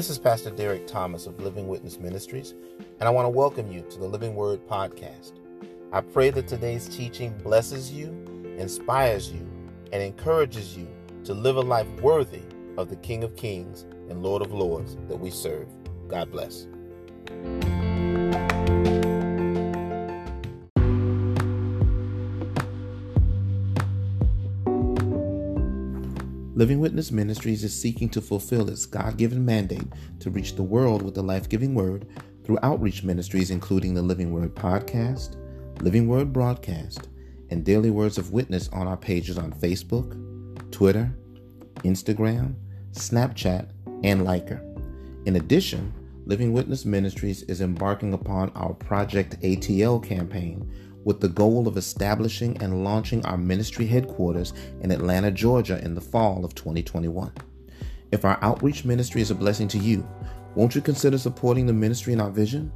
This is Pastor Derrick Thomas of Living Witness Ministries, and I want to welcome you to the Living Word Podcast. I pray that today's teaching blesses you, inspires you, and encourages you to live a life worthy of the King of Kings and Lord of Lords that we serve. God bless. Living Witness Ministries is seeking to fulfill its God given mandate to reach the world with the life giving word through outreach ministries, including the Living Word Podcast, Living Word Broadcast, and Daily Words of Witness on our pages on Facebook, Twitter, Instagram, Snapchat, and Liker. In addition, Living Witness Ministries is embarking upon our Project ATL campaign with the goal of establishing and launching our ministry headquarters in Atlanta, Georgia in the fall of 2021. If our outreach ministry is a blessing to you, won't you consider supporting the ministry and our vision?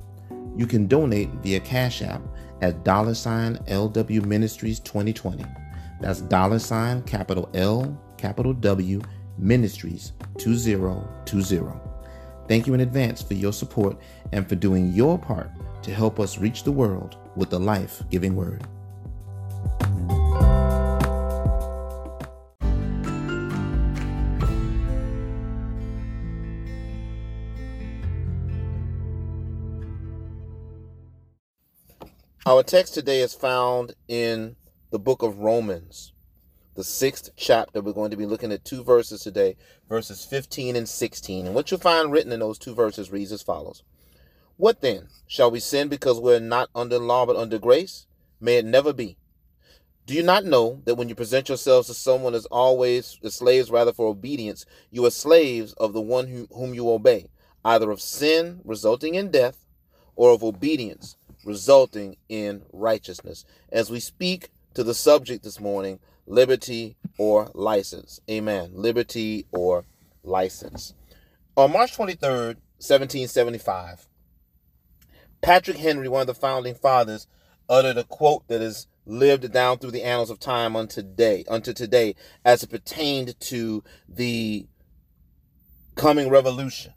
You can donate via Cash App at dollar sign LW Ministries 2020. That's dollar sign capital L capital W Ministries 2020. Thank you in advance for your support and for doing your part to help us reach the world with the life giving word. Our text today is found in the book of Romans, the sixth chapter. We're going to be looking at two verses today, verses 15 and 16. And what you'll find written in those two verses reads as follows What then? Shall we sin because we're not under law but under grace? May it never be. Do you not know that when you present yourselves to someone as always as slaves rather for obedience, you are slaves of the one whom, whom you obey, either of sin resulting in death or of obedience resulting in righteousness. As we speak to the subject this morning, liberty or license. Amen. Liberty or license. On March 23rd, 1775, Patrick Henry, one of the founding fathers, uttered a quote that has lived down through the annals of time unto today, unto today, as it pertained to the coming revolution.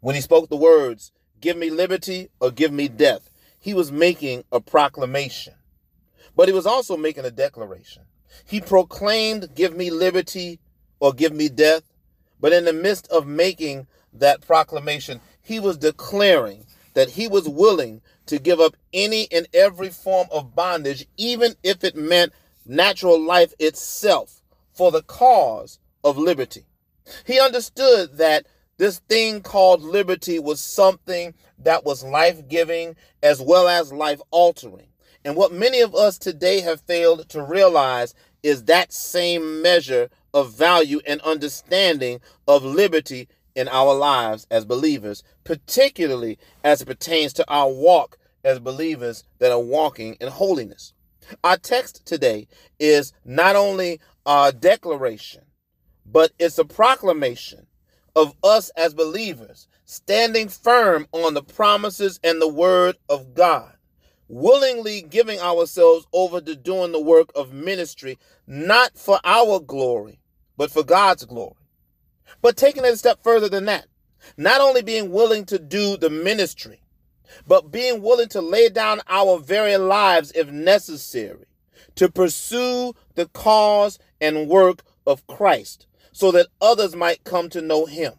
When he spoke the words, give me liberty or give me death, he was making a proclamation. But he was also making a declaration. He proclaimed, Give me liberty or give me death. But in the midst of making that proclamation, he was declaring that he was willing to give up any and every form of bondage, even if it meant natural life itself, for the cause of liberty. He understood that this thing called liberty was something that was life giving as well as life altering. And what many of us today have failed to realize is that same measure of value and understanding of liberty in our lives as believers, particularly as it pertains to our walk as believers that are walking in holiness. Our text today is not only a declaration, but it's a proclamation of us as believers standing firm on the promises and the word of God, willingly giving ourselves over to doing the work of ministry, not for our glory, but for God's glory. But taking it a step further than that, not only being willing to do the ministry, but being willing to lay down our very lives if necessary to pursue the cause and work of Christ so that others might come to know him.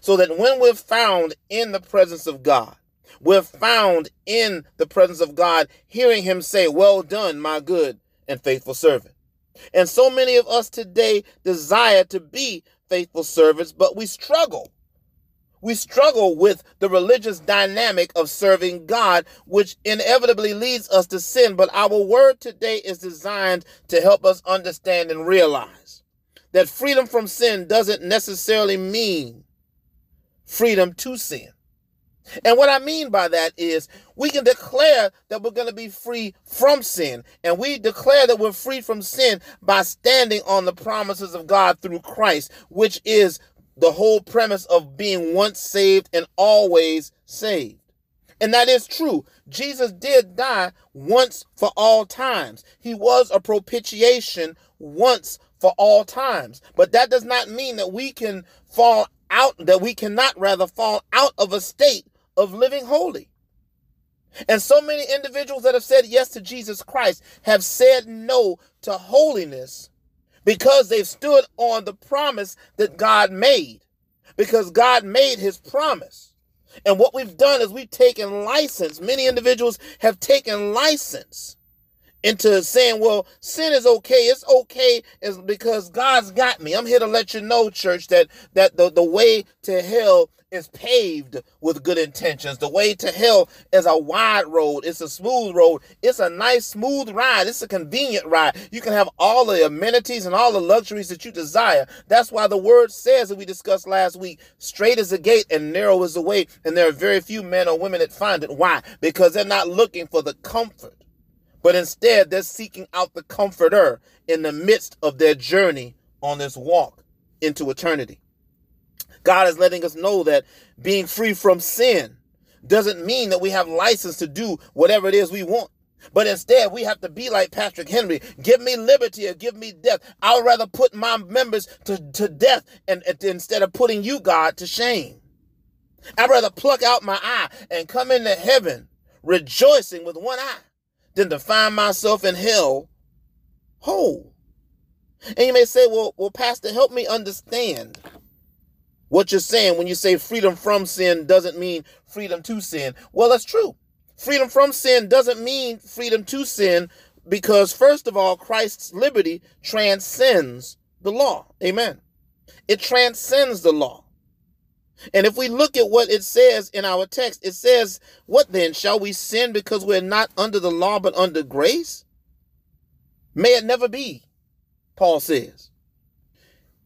So that when we're found in the presence of God, we're found in the presence of God, hearing him say, Well done, my good and faithful servant. And so many of us today desire to be faithful servants, but we struggle. We struggle with the religious dynamic of serving God, which inevitably leads us to sin. But our word today is designed to help us understand and realize that freedom from sin doesn't necessarily mean freedom to sin. And what I mean by that is we can declare that we're going to be free from sin. And we declare that we're free from sin by standing on the promises of God through Christ, which is the whole premise of being once saved and always saved. And that is true. Jesus did die once for all times. He was a propitiation once for all times. But that does not mean that we can fall out that we cannot rather fall out of a state of living holy. And so many individuals that have said yes to Jesus Christ have said no to holiness because they've stood on the promise that God made. Because God made his promise. And what we've done is we've taken license. Many individuals have taken license into saying, well, sin is okay. It's okay is because God's got me. I'm here to let you know, church, that that the, the way to hell is paved with good intentions. The way to hell is a wide road. It's a smooth road. It's a nice, smooth ride. It's a convenient ride. You can have all the amenities and all the luxuries that you desire. That's why the word says that we discussed last week, straight is the gate and narrow is the way. And there are very few men or women that find it. Why? Because they're not looking for the comfort but instead they're seeking out the comforter in the midst of their journey on this walk into eternity. God is letting us know that being free from sin doesn't mean that we have license to do whatever it is we want. But instead, we have to be like Patrick Henry. Give me liberty or give me death. I'd rather put my members to, to death and, and instead of putting you, God, to shame. I'd rather pluck out my eye and come into heaven rejoicing with one eye than to find myself in hell whole. And you may say, well, well, Pastor, help me understand what you're saying when you say freedom from sin doesn't mean freedom to sin. Well, that's true. Freedom from sin doesn't mean freedom to sin because, first of all, Christ's liberty transcends the law. Amen. It transcends the law. And if we look at what it says in our text, it says, What then? Shall we sin because we're not under the law but under grace? May it never be, Paul says.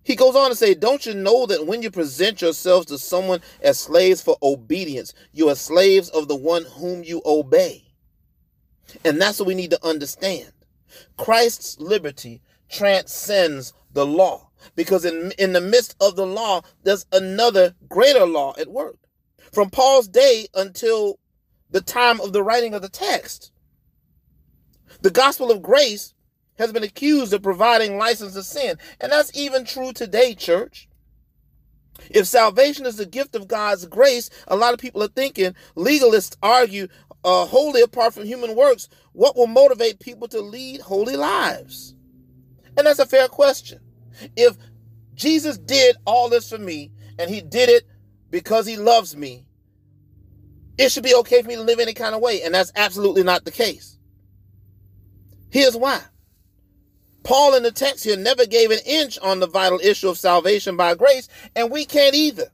He goes on to say, Don't you know that when you present yourselves to someone as slaves for obedience, you are slaves of the one whom you obey? And that's what we need to understand. Christ's liberty transcends the law. Because in, in the midst of the law, there's another greater law at work. From Paul's day until the time of the writing of the text, the gospel of grace has been accused of providing license to sin. And that's even true today, church. If salvation is the gift of God's grace, a lot of people are thinking, legalists argue, uh, apart from human works, what will motivate people to lead holy lives? And that's a fair question. If Jesus did all this for me and he did it because he loves me, it should be okay for me to live any kind of way. And that's absolutely not the case. Here's why. Paul in the text here never gave an inch on the vital issue of salvation by grace, and we can't either.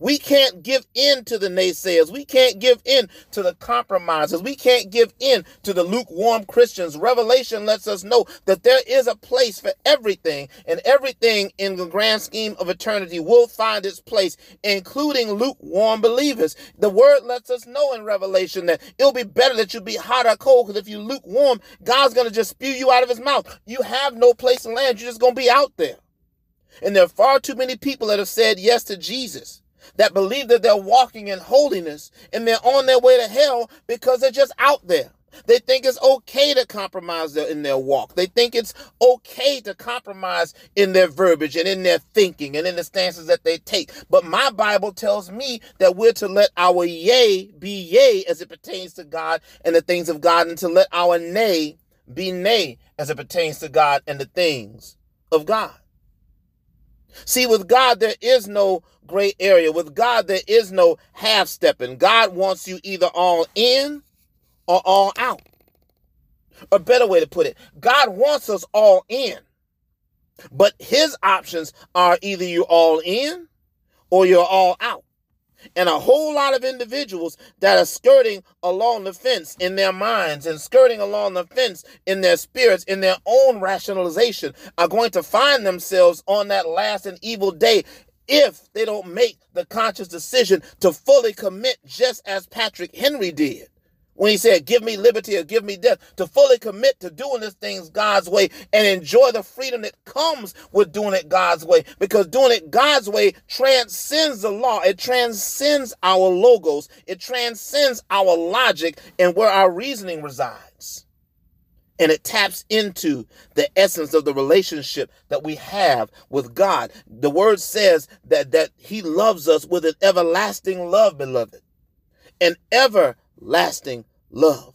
We can't give in to the naysayers. We can't give in to the compromises. We can't give in to the lukewarm Christians. Revelation lets us know that there is a place for everything, and everything in the grand scheme of eternity will find its place, including lukewarm believers. The word lets us know in Revelation that it'll be better that you be hot or cold, because if you lukewarm, God's going to just spew you out of his mouth. You have no place to land. You're just going to be out there. And there are far too many people that have said yes to Jesus that believe that they're walking in holiness and they're on their way to hell because they're just out there. They think it's okay to compromise in their walk. They think it's okay to compromise in their verbiage and in their thinking and in the stances that they take. But my Bible tells me that we're to let our yea be yea as it pertains to God and the things of God, and to let our nay be nay as it pertains to God and the things of God. See, with God, there is no gray area. With God, there is no half stepping. God wants you either all in or all out. A better way to put it, God wants us all in. But his options are either you're all in or you're all out and a whole lot of individuals that are skirting along the fence in their minds and skirting along the fence in their spirits, in their own rationalization, are going to find themselves on that last and evil day if they don't make the conscious decision to fully commit, just as Patrick Henry did when he said, Give me liberty or give me death, to fully commit to doing this things God's way and enjoy the freedom that comes with doing it God's way. Because doing it God's way transcends the law, it transcends our logos, it transcends our logic and where our reasoning resides. And it taps into the essence of the relationship that we have with God. The word says that, that he loves us with an everlasting love, beloved. An everlasting love.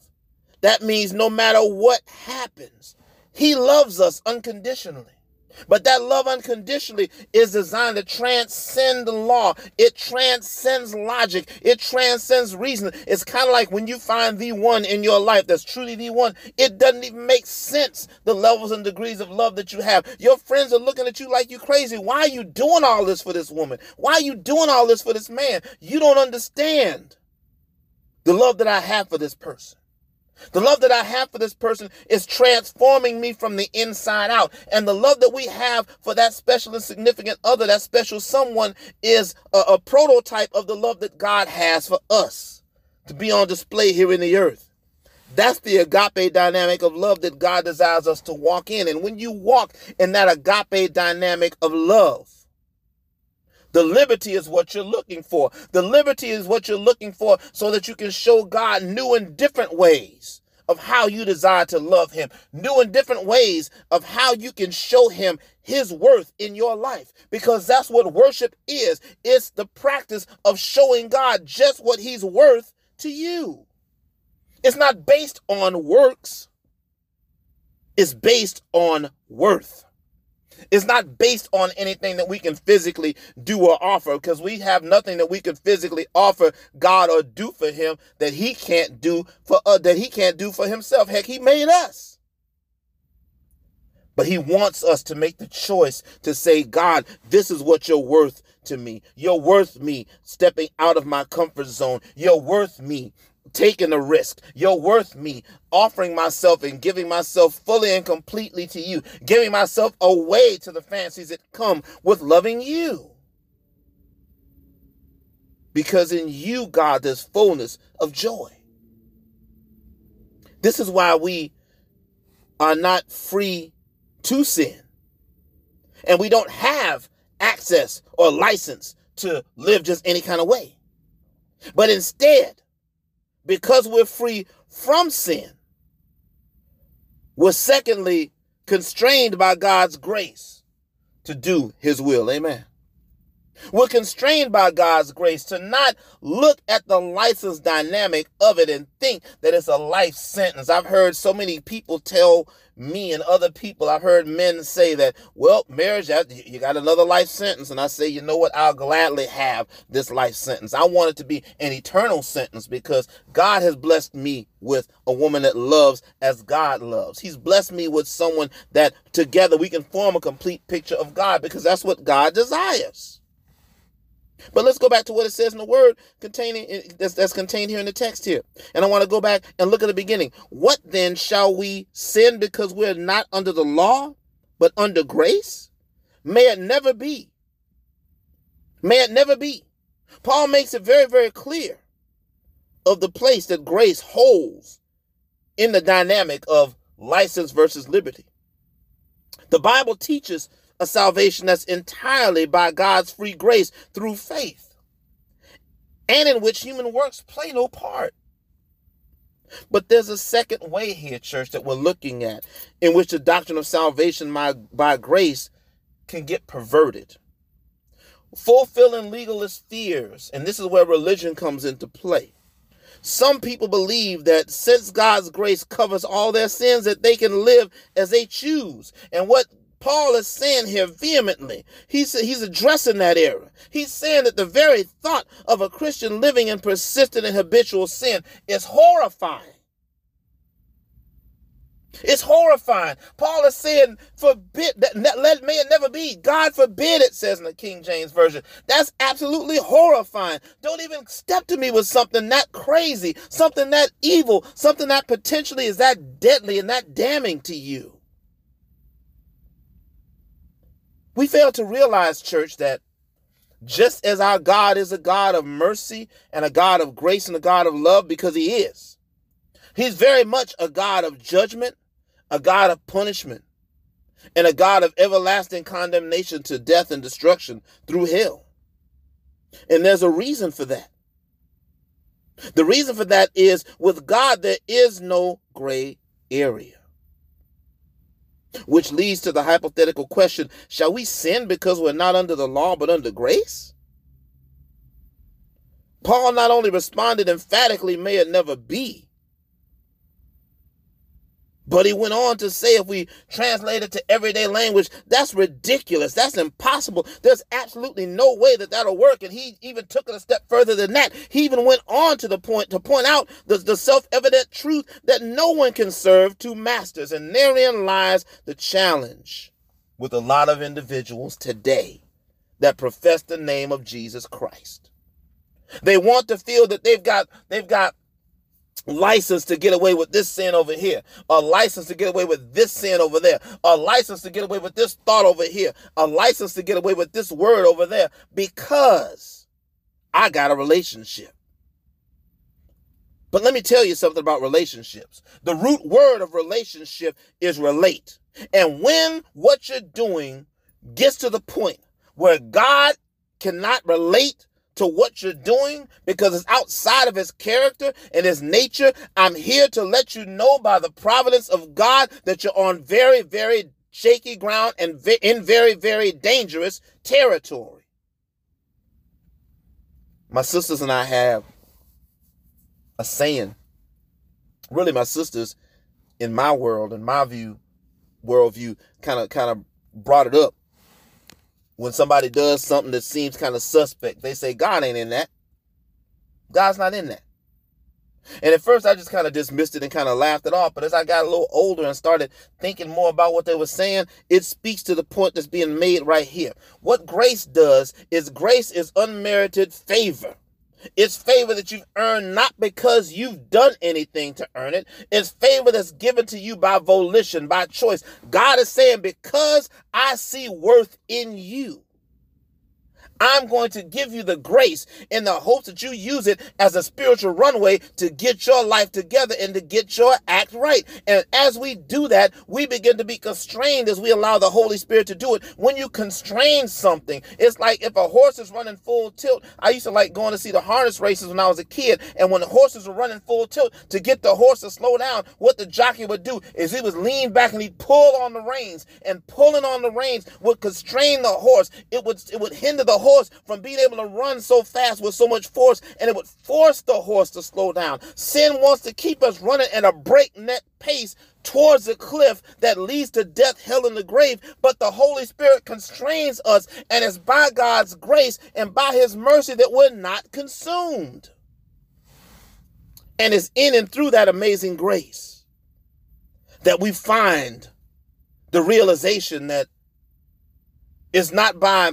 That means no matter what happens, he loves us unconditionally. But that love unconditionally is designed to transcend the law. It transcends logic. It transcends reason. It's kind of like when you find the one in your life that's truly the one, it doesn't even make sense the levels and degrees of love that you have. Your friends are looking at you like you crazy. Why are you doing all this for this woman? Why are you doing all this for this man? You don't understand the love that I have for this person. The love that I have for this person is transforming me from the inside out. And the love that we have for that special and significant other, that special someone, is a, a, prototype of the love that God has for us to be on display here in the earth. That's the agape dynamic of love that God desires us to walk in. And when you walk in that agape dynamic of love, the liberty is what you're looking for. The liberty is what you're looking for so that you can show God new and different ways of how you desire to love him, new and different ways of how you can show him his worth in your life because that's what worship is. It's the practice of showing God just what he's worth to you. It's not based on works. It's based on worth. It's not based on anything that we can physically do or offer because we have nothing that we can physically offer God or do for him that he can't do for uh, that he can't do for himself. Heck, he made us. But he wants us to make the choice to say, God, this is what you're worth to me. You're worth me stepping out of my comfort zone. You're worth me taking a risk. You're worth me offering myself and giving myself fully and completely to you, giving myself away to the fancies that come with loving you. Because in you, God, there's fullness of joy. This is why we are not free to sin. And we don't have access or license to live just any kind of way. But instead, because we're free from sin. We're secondly constrained by God's grace to do his will. Amen. We're constrained by God's grace to not look at the license dynamic of it and think that it's a life sentence. I've heard so many people tell me and other people, I've heard men say that, well, marriage, you got another life sentence. And I say, you know what? I'll gladly have this life sentence. I want it to be an eternal sentence because God has blessed me with a woman that loves as God loves. He's blessed me with someone that together we can form a complete picture of God because that's what God desires. But let's go back to what it says in the word containing that's, that's contained here in the text here. And I want to go back and look at the beginning. What then shall we sin because we're not under the law, but under grace? May it never be. May it never be. Paul makes it very, very clear of the place that grace holds in the dynamic of license versus liberty. The Bible teaches a salvation that's entirely by God's free grace through faith, and in which human works play no part. But there's a second way here, church, that we're looking at, in which the doctrine of salvation by, by grace can get perverted. Fulfilling legalist fears, and this is where religion comes into play. Some people believe that since God's grace covers all their sins, that they can live as they choose. And what Paul is saying here vehemently. He's, he's addressing that error. He's saying that the very thought of a Christian living in persistent and habitual sin is horrifying. It's horrifying. Paul is saying, forbid that let may it never be. God forbid it, says in the King James Version. That's absolutely horrifying. Don't even step to me with something that crazy, something that evil, something that potentially is that deadly and that damning to you. We fail to realize, church, that just as our God is a God of mercy and a God of grace and a God of love, because He is, He's very much a God of judgment, a God of punishment, and a God of everlasting condemnation to death and destruction through hell. And there's a reason for that. The reason for that is with God, there is no gray area. Which leads to the hypothetical question Shall we sin because we're not under the law but under grace? Paul not only responded emphatically, may it never be, but he went on to say, if we translate it to everyday language, that's ridiculous. That's impossible. There's absolutely no way that that'll work. And he even took it a step further than that. He even went on to the point to point out the, the self evident truth that no one can serve two masters. And therein lies the challenge with a lot of individuals today that profess the name of Jesus Christ. They want to feel that they've got they've got license to get away with this sin over here, a license to get away with this sin over there, a license to get away with this thought over here, a license to get away with this word over there because I got a relationship. But let me tell you something about relationships. The root word of relationship is relate. And when what you're doing gets to the point where God cannot relate to what you're doing because it's outside of his character and his nature. I'm here to let you know by the providence of God that you're on very, very shaky ground and in very, very dangerous territory. My sisters and I have a saying. Really, my sisters, in my world, in my view, worldview, kind of kind of brought it up when somebody does something that seems kind of suspect, they say, God ain't in that. God's not in that. And at first, I just kind of dismissed it and kind of laughed it off. But as I got a little older and started thinking more about what they were saying, it speaks to the point that's being made right here. What grace does is grace is unmerited favor. It's favor that you've earned not because you've done anything to earn it. It's favor that's given to you by volition, by choice. God is saying, because I see worth in you. I'm going to give you the grace in the hopes that you use it as a spiritual runway to get your life together and to get your act right. And as we do that, we begin to be constrained as we allow the Holy Spirit to do it. When you constrain something, it's like if a horse is running full tilt. I used to like going to see the harness races when I was a kid. And when the horses were running full tilt, to get the horse to slow down, what the jockey would do is he would lean back and he'd pull on the reins. And pulling on the reins would constrain the horse. It would it would hinder the horse horse from being able to run so fast with so much force, and it would force the horse to slow down. Sin wants to keep us running at a breakneck pace towards a cliff that leads to death, hell, and the grave. But the Holy Spirit constrains us, and it's by God's grace and by His mercy that we're not consumed. And it's in and through that amazing grace that we find the realization that it's not by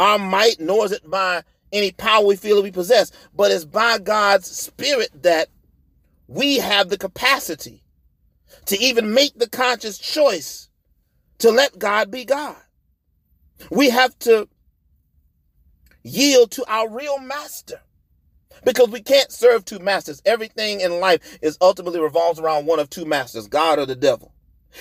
our might, nor is it by any power we feel we possess, but it's by God's Spirit that we have the capacity to even make the conscious choice to let God be God. We have to yield to our real master because we can't serve two masters. Everything in life is ultimately revolves around one of two masters, God or the devil.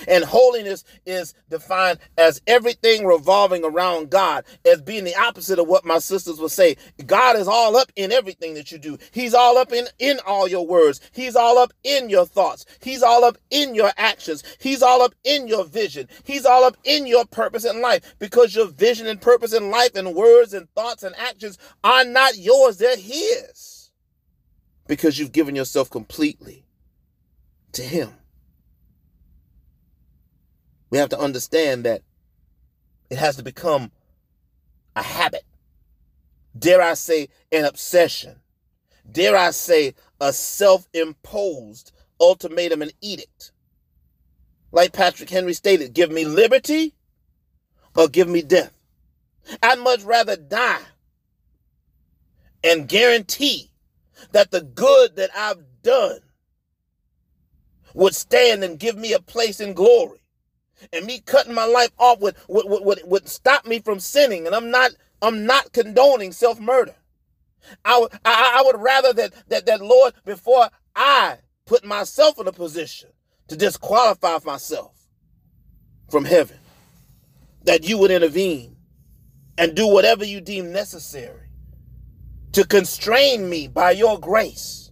And holiness is defined as everything revolving around God, as being the opposite of what my sisters would say. God is all up in everything that you do. He's all up in, in all your words. He's all up in your thoughts. He's all up in your actions. He's all up in your vision. He's all up in your purpose in life because your vision and purpose in life and words and thoughts and actions are not yours, they're His because you've given yourself completely to Him. We have to understand that it has to become a habit. Dare I say, an obsession. Dare I say, a self imposed ultimatum and edict. Like Patrick Henry stated, give me liberty or give me death. I'd much rather die and guarantee that the good that I've done would stand and give me a place in glory and me cutting my life off would, would, would, would stop me from sinning. And I'm not I'm not condoning self-murder. I, would, I, I would rather that, that that Lord before I put myself in a position to disqualify myself from heaven, that you would intervene and do whatever you deem necessary to constrain me by your grace,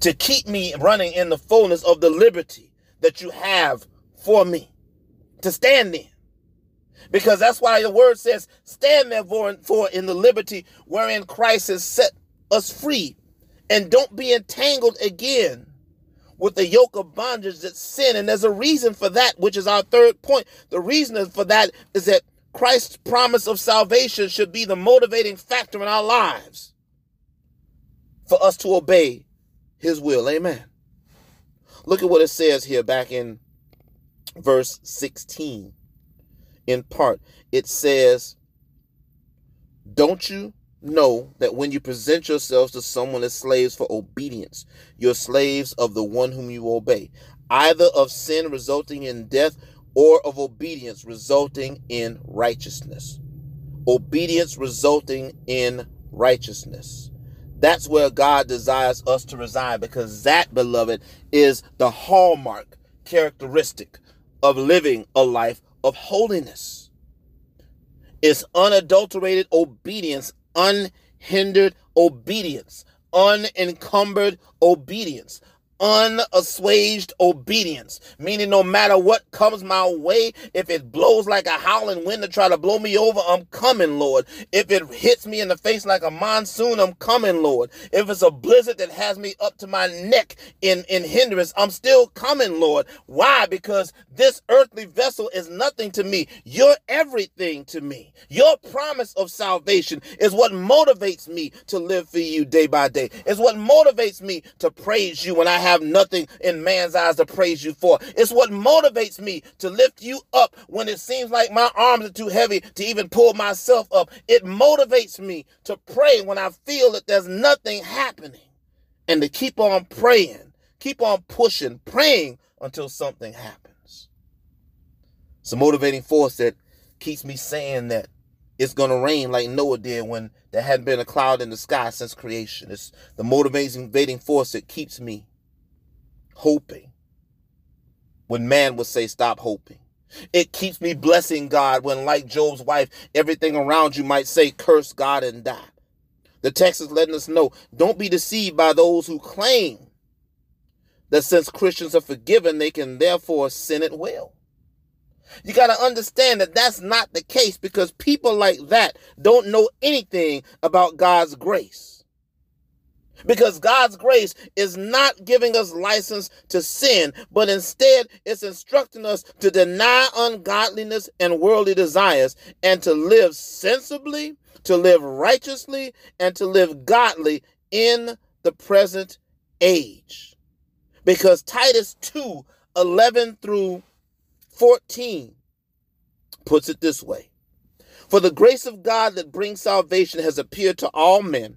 to keep me running in the fullness of the liberty that you have for me. to stand in. Because that's why the word says, stand therefore for in the liberty wherein Christ has set us free. And don't be entangled again with the yoke of bondage that sin. And there's a reason for that, which is our third point. The reason for that is that Christ's promise of salvation should be the motivating factor in our lives for us to obey his will. Amen. Look at what it says here back in verse 16. In part, it says, Don't you know that when you present yourselves to someone as slaves for obedience, you're slaves of the one whom you obey, either of sin resulting in death or of obedience resulting in righteousness. Obedience resulting in righteousness. That's where God desires us to reside because that, beloved, is the hallmark characteristic of living a life of holiness. It's unadulterated obedience, unhindered obedience, unencumbered obedience, unassuaged obedience, meaning no matter what comes my way, if it blows like a howling wind to try to blow me over, I'm coming, Lord. If it hits me in the face like a monsoon, I'm coming, Lord. If it's a blizzard that has me up to my neck in, in hindrance, I'm still coming, Lord. Why? Because this earthly vessel is nothing to me. You're everything to me. Your promise of salvation is what motivates me to live for you day by day. Is what motivates me to praise you when I have have nothing in man's eyes to praise you for. It's what motivates me to lift you up when it seems like my arms are too heavy to even pull myself up. It motivates me to pray when I feel that there's nothing happening and to keep on praying, keep on pushing, praying until something happens. It's a motivating force that keeps me saying that it's going to rain like Noah did when there hadn't been a cloud in the sky since creation. It's the motivating force that keeps me hoping when man would say, Stop hoping. It keeps me blessing God when, like Job's wife, everything around you might say, Curse God and die. The text is letting us know don't be deceived by those who claim that since Christians are forgiven, they can therefore sin at will. You got to understand that that's not the case because people like that don't know anything about God's grace. Because God's grace is not giving us license to sin, but instead it's instructing us to deny ungodliness and worldly desires and to live sensibly, to live righteously, and to live godly in the present age. Because Titus 2 11 through 14 puts it this way For the grace of God that brings salvation has appeared to all men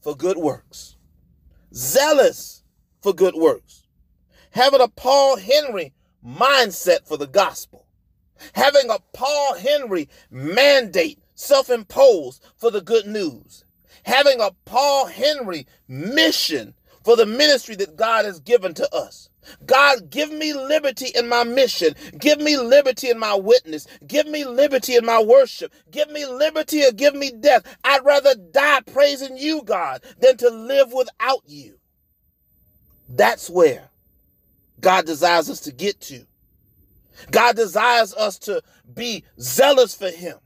for good works, zealous for good works, having a Paul Henry mindset for the gospel, having a Paul Henry mandate self imposed for the good news, having a Paul Henry mission for the ministry that God has given to us. God, give me liberty in my mission. Give me liberty in my witness. Give me liberty in my worship. Give me liberty or give me death. I'd rather die praising you, God, than to live without you. That's where God desires us to get to. God desires us to be zealous for Him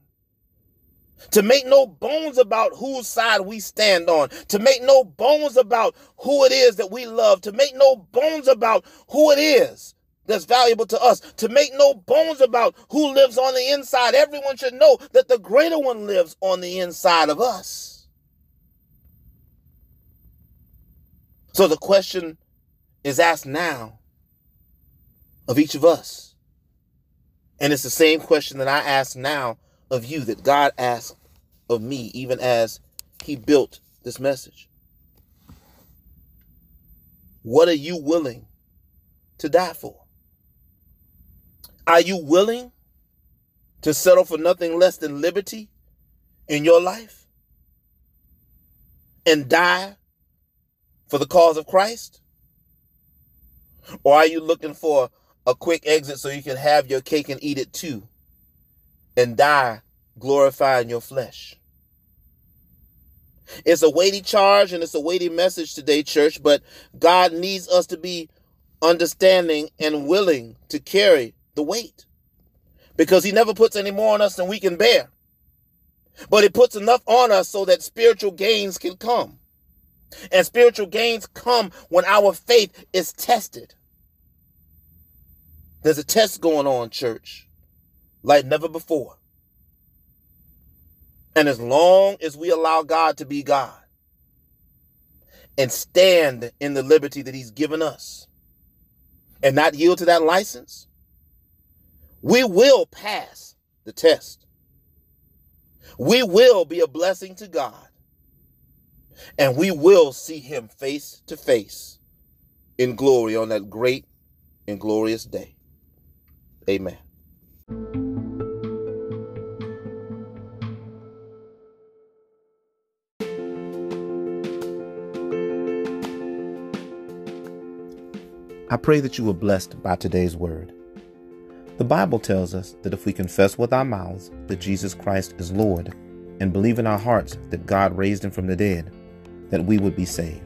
to make no bones about whose side we stand on, to make no bones about who it is that we love, to make no bones about who it is that's valuable to us, to make no bones about who lives on the inside. Everyone should know that the greater one lives on the inside of us. So the question is asked now of each of us. And it's the same question that I ask now of you that God asked of me, even as He built this message? What are you willing to die for? Are you willing to settle for nothing less than liberty in your life and die for the cause of Christ? Or are you looking for a quick exit so you can have your cake and eat it too and die glorifying your flesh? It's a weighty charge and it's a weighty message today, church, but God needs us to be understanding and willing to carry the weight because he never puts any more on us than we can bear. But he puts enough on us so that spiritual gains can come. And spiritual gains come when our faith is tested. There's a test going on, church, like never before. And as long as we allow God to be God and stand in the liberty that He's given us and not yield to that license, we will pass the test. We will be a blessing to God. And we will see him face to face in glory on that great and glorious day. Amen. I pray that you were blessed by today's word. The Bible tells us that if we confess with our mouths that Jesus Christ is Lord and believe in our hearts that God raised him from the dead, that we would be saved.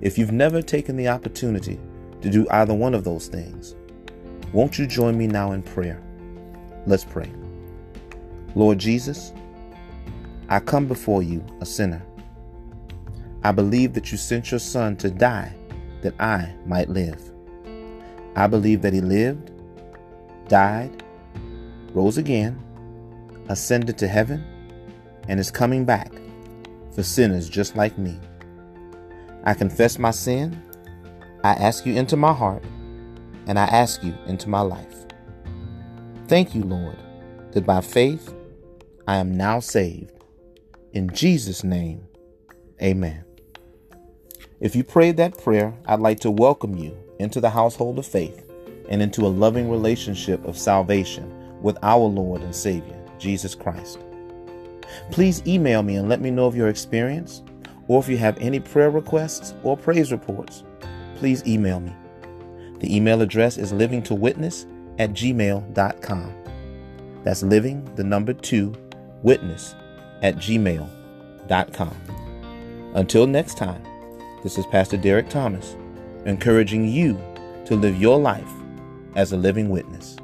If you've never taken the opportunity to do either one of those things, won't you join me now in prayer? Let's pray. Lord Jesus, I come before you a sinner. I believe that you sent your Son to die that I might live. I believe that he lived died, rose again, ascended to heaven, and is coming back for sinners just like me. I confess my sin, I ask you into my heart, and I ask you into my life. Thank you, Lord, that by faith I am now saved. In Jesus' name, amen. If you prayed that prayer, I'd like to welcome you into the household of faith and into a loving relationship of salvation with our Lord and Savior, Jesus Christ. Please email me and let me know of your experience, or if you have any prayer requests or praise reports, please email me. The email address is living2witness at gmail.com. That's living, the number two, witness at gmail.com. Until next time, this is Pastor Derrick Thomas, encouraging you to live your life as a living witness.